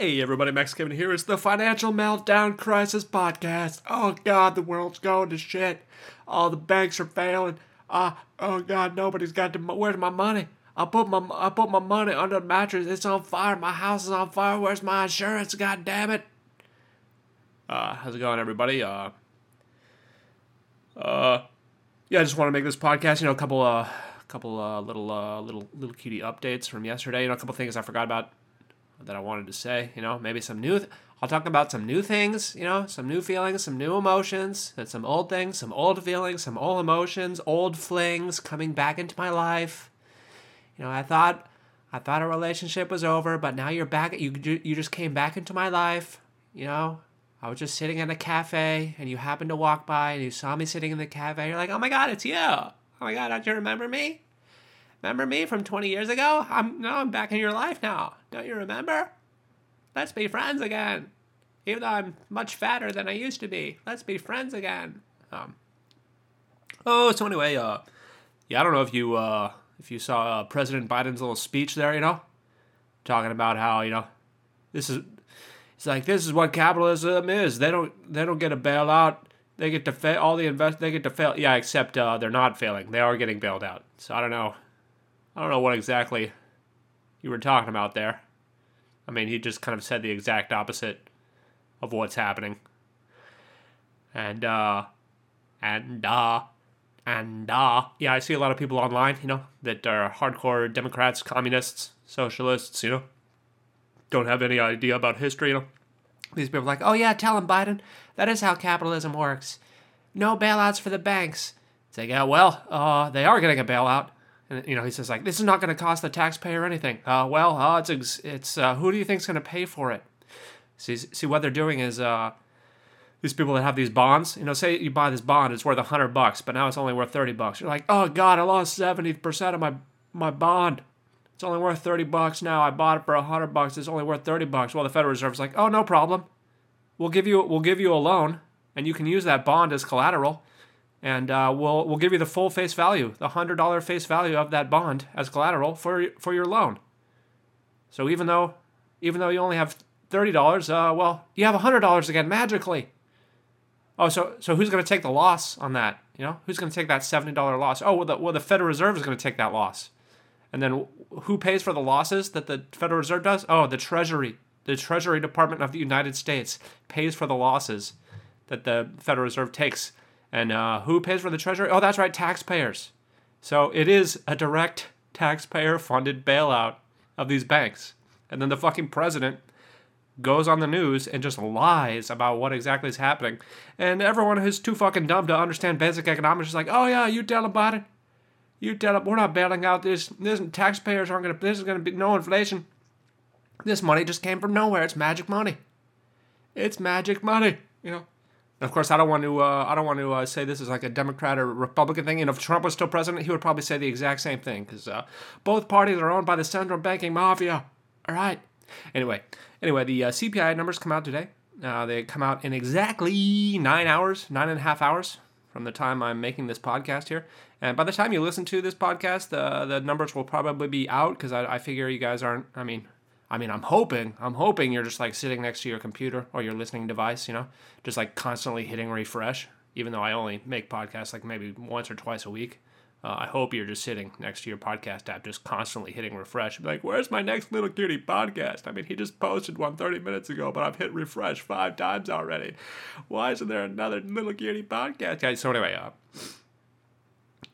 Hey everybody, Max Kevin here. It's the Financial Meltdown Crisis Podcast. Oh god, the world's going to shit. All the banks are failing. Ah, oh god, nobody's got the where's my money? I put my I put my money under the mattress. It's on fire. My house is on fire. Where's my insurance? God damn it. Uh, how's it going, everybody? Uh, uh, yeah, I just want to make this podcast. You know, a couple uh, couple uh, little uh, little little cutie updates from yesterday. You know, a couple things I forgot about that I wanted to say. You know, maybe some new. Th- I'll talk about some new things. You know, some new feelings, some new emotions, and some old things, some old feelings, some old emotions, old flings coming back into my life. You know, I thought I thought a relationship was over, but now you're back. You you just came back into my life. You know, I was just sitting in a cafe, and you happened to walk by, and you saw me sitting in the cafe. You're like, "Oh my God, it's you! Oh my God, don't you remember me? Remember me from 20 years ago? I'm now I'm back in your life now. Don't you remember? Let's be friends again. Even though I'm much fatter than I used to be, let's be friends again." Um. Oh, so anyway, uh, yeah, I don't know if you uh if you saw uh, President Biden's little speech there, you know, talking about how you know this is it's like this is what capitalism is. They don't they don't get a bailout. They get to fail. All the invest they get to fail. Yeah, except uh, they're not failing. They are getting bailed out. So I don't know. I don't know what exactly you were talking about there. I mean, he just kind of said the exact opposite of what's happening. And uh, and uh, and uh, yeah, I see a lot of people online, you know, that are hardcore Democrats, communists, socialists, you know, don't have any idea about history, you know. These people are like, oh yeah, tell them, Biden, that is how capitalism works. No bailouts for the banks. It's like, yeah, well, uh, they are getting a bailout. And, you know, he says, like, this is not going to cost the taxpayer anything. Uh, well, uh, it's, ex- it's uh, who do you think's going to pay for it? See, see, what they're doing is, uh, these people that have these bonds, you know, say you buy this bond, it's worth a hundred bucks, but now it's only worth thirty bucks. You're like, oh god, I lost seventy percent of my my bond. It's only worth thirty bucks now. I bought it for a hundred bucks. It's only worth thirty bucks. Well, the Federal Reserve's like, oh, no problem. We'll give you we'll give you a loan, and you can use that bond as collateral, and uh, we'll we'll give you the full face value, the hundred dollar face value of that bond as collateral for for your loan. So even though even though you only have thirty dollars, uh, well, you have hundred dollars again magically. Oh, so so who's going to take the loss on that? You know, who's going to take that seventy dollar loss? Oh, well, the well the Federal Reserve is going to take that loss, and then who pays for the losses that the Federal Reserve does? Oh, the Treasury, the Treasury Department of the United States pays for the losses that the Federal Reserve takes, and uh, who pays for the Treasury? Oh, that's right, taxpayers. So it is a direct taxpayer-funded bailout of these banks, and then the fucking president goes on the news and just lies about what exactly is happening. And everyone who's too fucking dumb to understand basic economics is like, oh yeah, you tell about it. You tell them we're not bailing out this. This taxpayers aren't gonna. This is gonna be no inflation. This money just came from nowhere. It's magic money. It's magic money. You know. Of course, I don't want to. Uh, I don't want to uh, say this is like a Democrat or Republican thing. And if Trump was still president, he would probably say the exact same thing because uh, both parties are owned by the central banking mafia. All right. Anyway, anyway, the uh, CPI numbers come out today. Uh, they come out in exactly nine hours, nine and a half hours from the time I'm making this podcast here. And by the time you listen to this podcast, the the numbers will probably be out because I, I figure you guys aren't. I mean, I mean, I'm hoping, I'm hoping you're just like sitting next to your computer or your listening device, you know, just like constantly hitting refresh. Even though I only make podcasts like maybe once or twice a week. Uh, I hope you're just sitting next to your podcast app, just constantly hitting refresh. Like, where's my next little cutie podcast? I mean, he just posted one 30 minutes ago, but I've hit refresh five times already. Why isn't there another little cutie podcast? Yeah, so anyway, uh,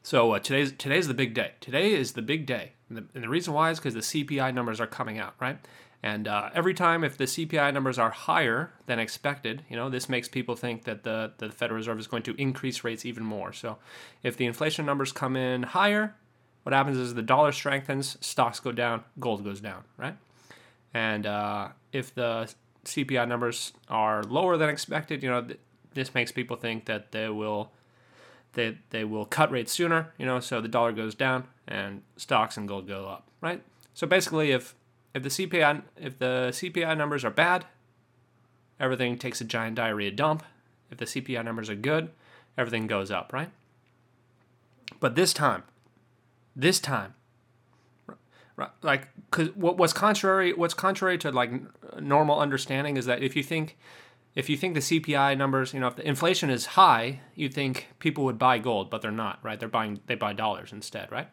so uh, today's today's the big day. Today is the big day, and the, and the reason why is because the CPI numbers are coming out, right? And uh, every time if the CPI numbers are higher than expected, you know, this makes people think that the, the Federal Reserve is going to increase rates even more. So if the inflation numbers come in higher, what happens is the dollar strengthens, stocks go down, gold goes down, right? And uh, if the CPI numbers are lower than expected, you know, th- this makes people think that they will they, they will cut rates sooner, you know, so the dollar goes down and stocks and gold go up, right? So basically if if the CPI if the CPI numbers are bad, everything takes a giant diarrhea dump. If the CPI numbers are good, everything goes up, right? But this time, this time, like what what's contrary what's contrary to like normal understanding is that if you think if you think the CPI numbers, you know, if the inflation is high, you think people would buy gold, but they're not, right? They're buying they buy dollars instead, right?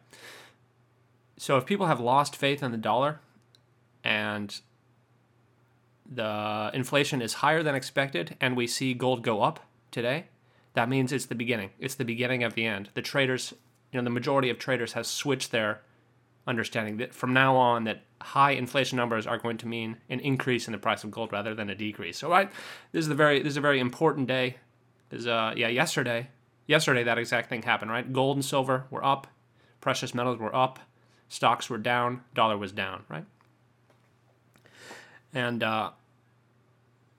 So if people have lost faith in the dollar and the inflation is higher than expected and we see gold go up today, that means it's the beginning. It's the beginning of the end. The traders, you know, the majority of traders has switched their understanding that from now on that high inflation numbers are going to mean an increase in the price of gold rather than a decrease. So right, this is a very this is a very important day. Is uh yeah yesterday yesterday that exact thing happened right. Gold and silver were up, precious metals were up, stocks were down, dollar was down right. And uh,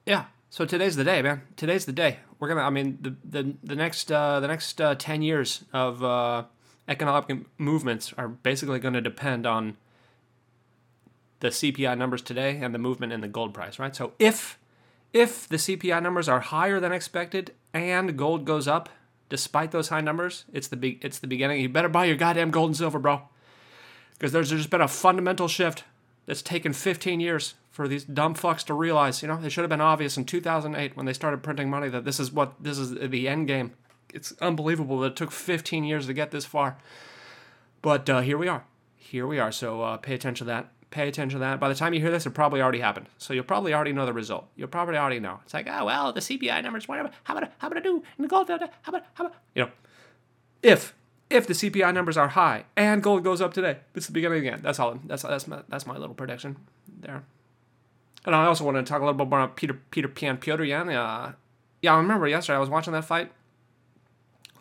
yeah, so today's the day, man. Today's the day. We're gonna. I mean, the the the next uh, the next uh, ten years of uh, economic movements are basically going to depend on the CPI numbers today and the movement in the gold price, right? So if if the CPI numbers are higher than expected and gold goes up despite those high numbers, it's the be- it's the beginning. You better buy your goddamn gold and silver, bro. Because there's just been a fundamental shift that's taken 15 years for these dumb fucks to realize. You know, it should have been obvious in 2008 when they started printing money that this is what this is the end game it's unbelievable that it took 15 years to get this far. But uh, here we are. Here we are. So uh, pay attention to that. Pay attention to that. By the time you hear this, it probably already happened. So you'll probably already know the result. You'll probably already know. It's like, oh well, the CPI numbers. Whatever. How about how about I do in the gold? How about how about you know? If if the CPI numbers are high and gold goes up today, it's the beginning again. That's all. That's that's my, that's my little prediction there. And I also want to talk a little bit more about Peter Peter Pan Petr Yan. Uh, yeah, I remember yesterday I was watching that fight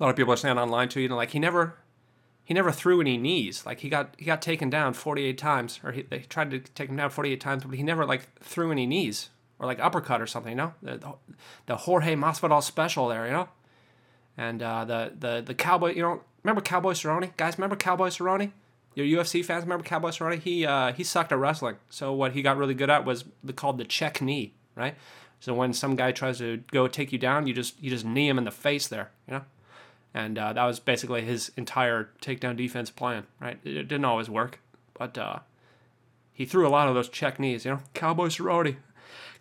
lot of people are saying online too, you know, like he never he never threw any knees. Like he got he got taken down 48 times, or he, they tried to take him down 48 times, but he never like threw any knees or like uppercut or something. You know, the the, Jorge Masvidal special there, you know, and uh, the the the cowboy. You know, remember Cowboy Cerrone, guys? Remember Cowboy Cerrone? Your UFC fans remember Cowboy Cerrone? He uh, he sucked at wrestling. So what he got really good at was the, called the check knee, right? So when some guy tries to go take you down, you just you just knee him in the face there, you know and uh, that was basically his entire takedown defense plan. Right, it didn't always work, but uh, he threw a lot of those check knees. You know, cowboy Cerrone,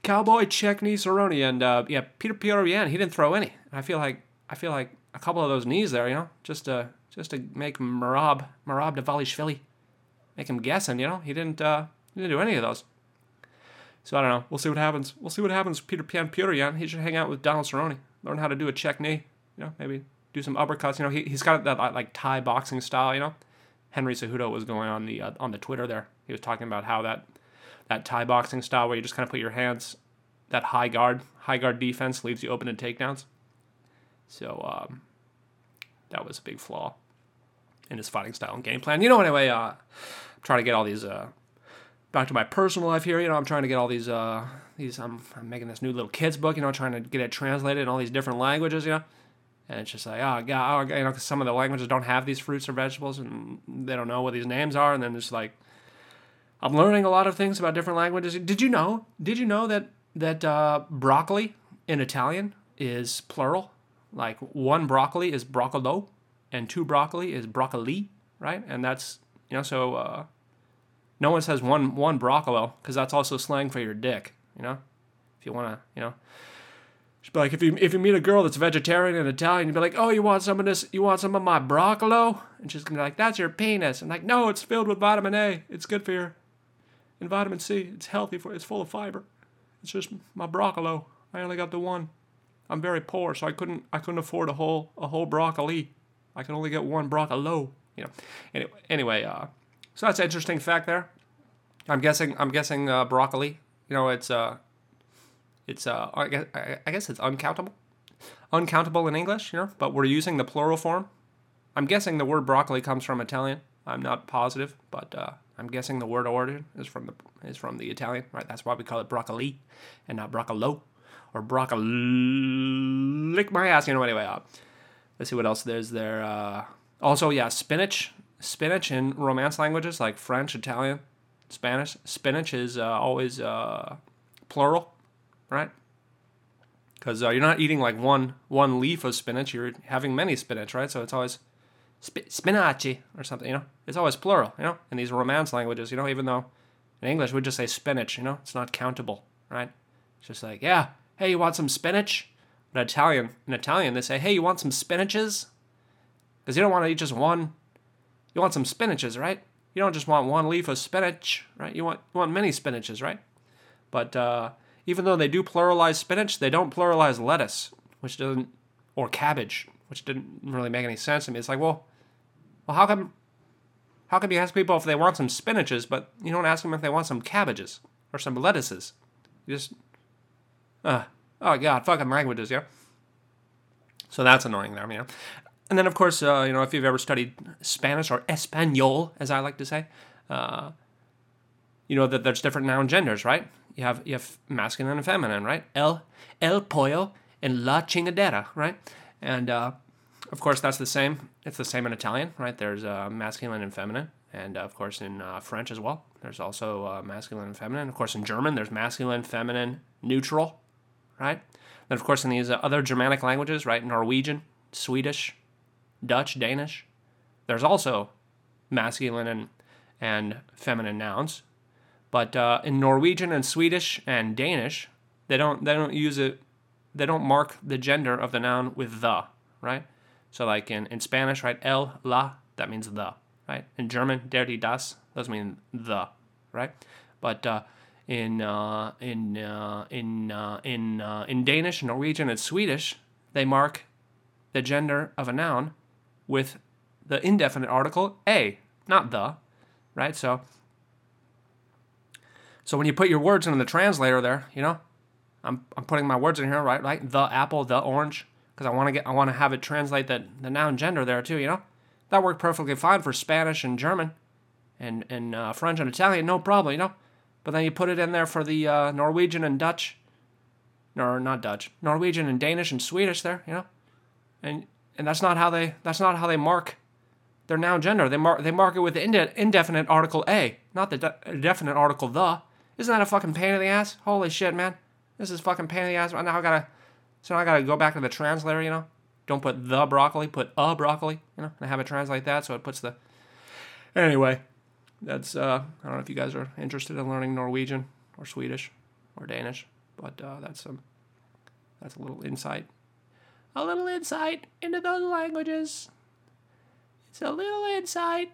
cowboy check knee Cerrone, and uh, yeah, Peter Petr Yan, he didn't throw any. I feel like I feel like a couple of those knees there, you know, just to just to make Marab Merab Dvalishvili, make him guessing. You know, he didn't uh, he didn't do any of those. So I don't know. We'll see what happens. We'll see what happens. Peter Pan Petr Yan, he should hang out with Donald Cerrone, learn how to do a check knee. You know, maybe do some uppercuts. You know, he he's got that like Thai boxing style. You know, Henry Cejudo was going on the uh, on the Twitter there. He was talking about how that that Thai boxing style where you just kind of put your hands that high guard high guard defense leaves you open to takedowns. So um, that was a big flaw in his fighting style and game plan. You know, anyway, uh, I'm trying to get all these. Uh, back to my personal life here, you know, I'm trying to get all these, uh, these, I'm, I'm making this new little kids book, you know, trying to get it translated in all these different languages, you know and it's just like oh god, oh, you know, because some of the languages don't have these fruits or vegetables, and they don't know what these names are, and then it's like I'm learning a lot of things about different languages. Did you know? Did you know that that uh, broccoli in Italian is plural? Like one broccoli is broccolo, and two broccoli is broccoli, right? And that's you know so. Uh, no one says one one broccolo because that's also slang for your dick. You know, if you want to, you know, She'd be like, if you if you meet a girl that's vegetarian and Italian, you'd be like, oh, you want some of this? You want some of my broccolo? And she's gonna be like, that's your penis. I'm like, no, it's filled with vitamin A. It's good for you. And vitamin C. It's healthy for. It's full of fiber. It's just my broccolo. I only got the one. I'm very poor, so I couldn't I couldn't afford a whole a whole broccoli. I can only get one broccolo. You know. Anyway, anyway, uh, so that's an interesting fact there. I'm guessing I'm guessing uh, broccoli. You know, it's uh it's uh, I guess, I guess it's uncountable, uncountable in English, you know. But we're using the plural form. I'm guessing the word broccoli comes from Italian. I'm not positive, but uh, I'm guessing the word origin is from the is from the Italian, right? That's why we call it broccoli, and not broccolo, or broccoli. Lick my ass, you know. Anyway, uh, let's see what else there's there. Uh, also, yeah, spinach. Spinach in Romance languages like French, Italian, Spanish. Spinach is uh, always uh, plural right? Because uh, you're not eating like one one leaf of spinach; you're having many spinach, right? So it's always sp- spinaci or something. You know, it's always plural. You know, in these Romance languages. You know, even though in English we just say spinach. You know, it's not countable, right? It's just like, yeah, hey, you want some spinach? In Italian, in Italian, they say, hey, you want some spinaches? Because you don't want to eat just one. You want some spinaches, right? You don't just want one leaf of spinach, right? You want you want many spinaches, right? But uh, even though they do pluralize spinach, they don't pluralize lettuce, which doesn't, or cabbage, which didn't really make any sense to me. It's like, well, well, how come, how come you ask people if they want some spinaches, but you don't ask them if they want some cabbages or some lettuces? You just, uh, oh god, fucking languages, yeah. So that's annoying there, you know. And then, of course, uh, you know, if you've ever studied Spanish or Espanol, as I like to say, uh, you know that there's different noun genders, right? You have you have masculine and feminine, right? El el pollo and la chingadera, right? And uh, of course, that's the same. It's the same in Italian, right? There's uh, masculine and feminine, and uh, of course in uh, French as well. There's also uh, masculine and feminine. Of course, in German, there's masculine, feminine, neutral, right? Then, of course, in these uh, other Germanic languages, right? Norwegian, Swedish, Dutch, Danish, there's also masculine and and feminine nouns. But uh, in Norwegian and Swedish and Danish, they don't they don't use it. They don't mark the gender of the noun with the, right? So like in, in Spanish, right? El, la, that means the, right? In German, der, die, das, those mean the, right? But uh, in uh, in uh, in uh, in uh, in Danish, Norwegian, and Swedish, they mark the gender of a noun with the indefinite article a, not the, right? So so when you put your words into the translator there, you know, I'm, I'm putting my words in here, right? Right? The apple, the orange, because I want to get I want to have it translate the, the noun gender there too, you know? That worked perfectly fine for Spanish and German and, and uh, French and Italian, no problem, you know? But then you put it in there for the uh, Norwegian and Dutch, or not Dutch, Norwegian and Danish and Swedish there, you know? And and that's not how they that's not how they mark their noun gender. They mark they mark it with the inde- indefinite article a, not the de- definite article the. Isn't that a fucking pain in the ass? Holy shit, man. This is fucking pain in the ass. Now I gotta, so now I gotta go back to the translator, you know? Don't put the broccoli, put a broccoli, you know, and have it translate that so it puts the. Anyway, that's, uh, I don't know if you guys are interested in learning Norwegian or Swedish or Danish, but uh, that's some, that's a little insight. A little insight into those languages. It's a little insight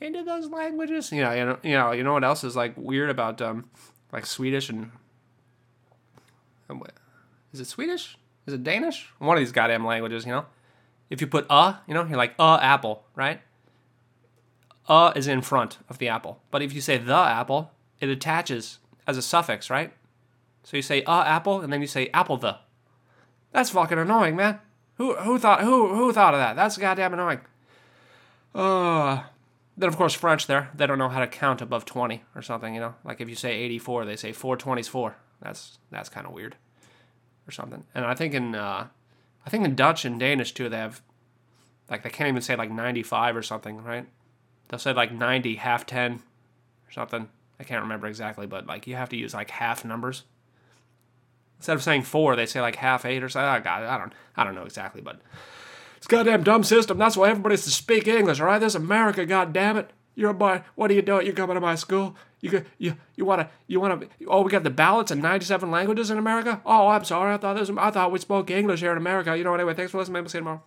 into those languages. You know, you know, you know, you know what else is like weird about um, like Swedish and um, is it Swedish? Is it Danish? One of these goddamn languages, you know. If you put a, you know, you're like a apple, right? A is in front of the apple, but if you say the apple, it attaches as a suffix, right? So you say a apple, and then you say apple the. That's fucking annoying, man. Who who thought who who thought of that? That's goddamn annoying. Uh then of course French there, they don't know how to count above 20 or something, you know. Like if you say 84, they say 420s 4. That's that's kind of weird or something. And I think in uh I think in Dutch and Danish too they have like they can't even say like 95 or something, right? They'll say like 90 half 10 or something. I can't remember exactly, but like you have to use like half numbers. Instead of saying 4, they say like half 8 or something. I don't I don't know exactly, but it's goddamn dumb system. That's why everybody has to speak English, all right? This is America, goddamn it. You're a boy. What are you doing? You're coming to my school. You you you want to you want to? Oh, we got the ballots in 97 languages in America. Oh, I'm sorry. I thought this. I thought we spoke English here in America. You know. What anyway, thanks for listening. Maybe see you tomorrow.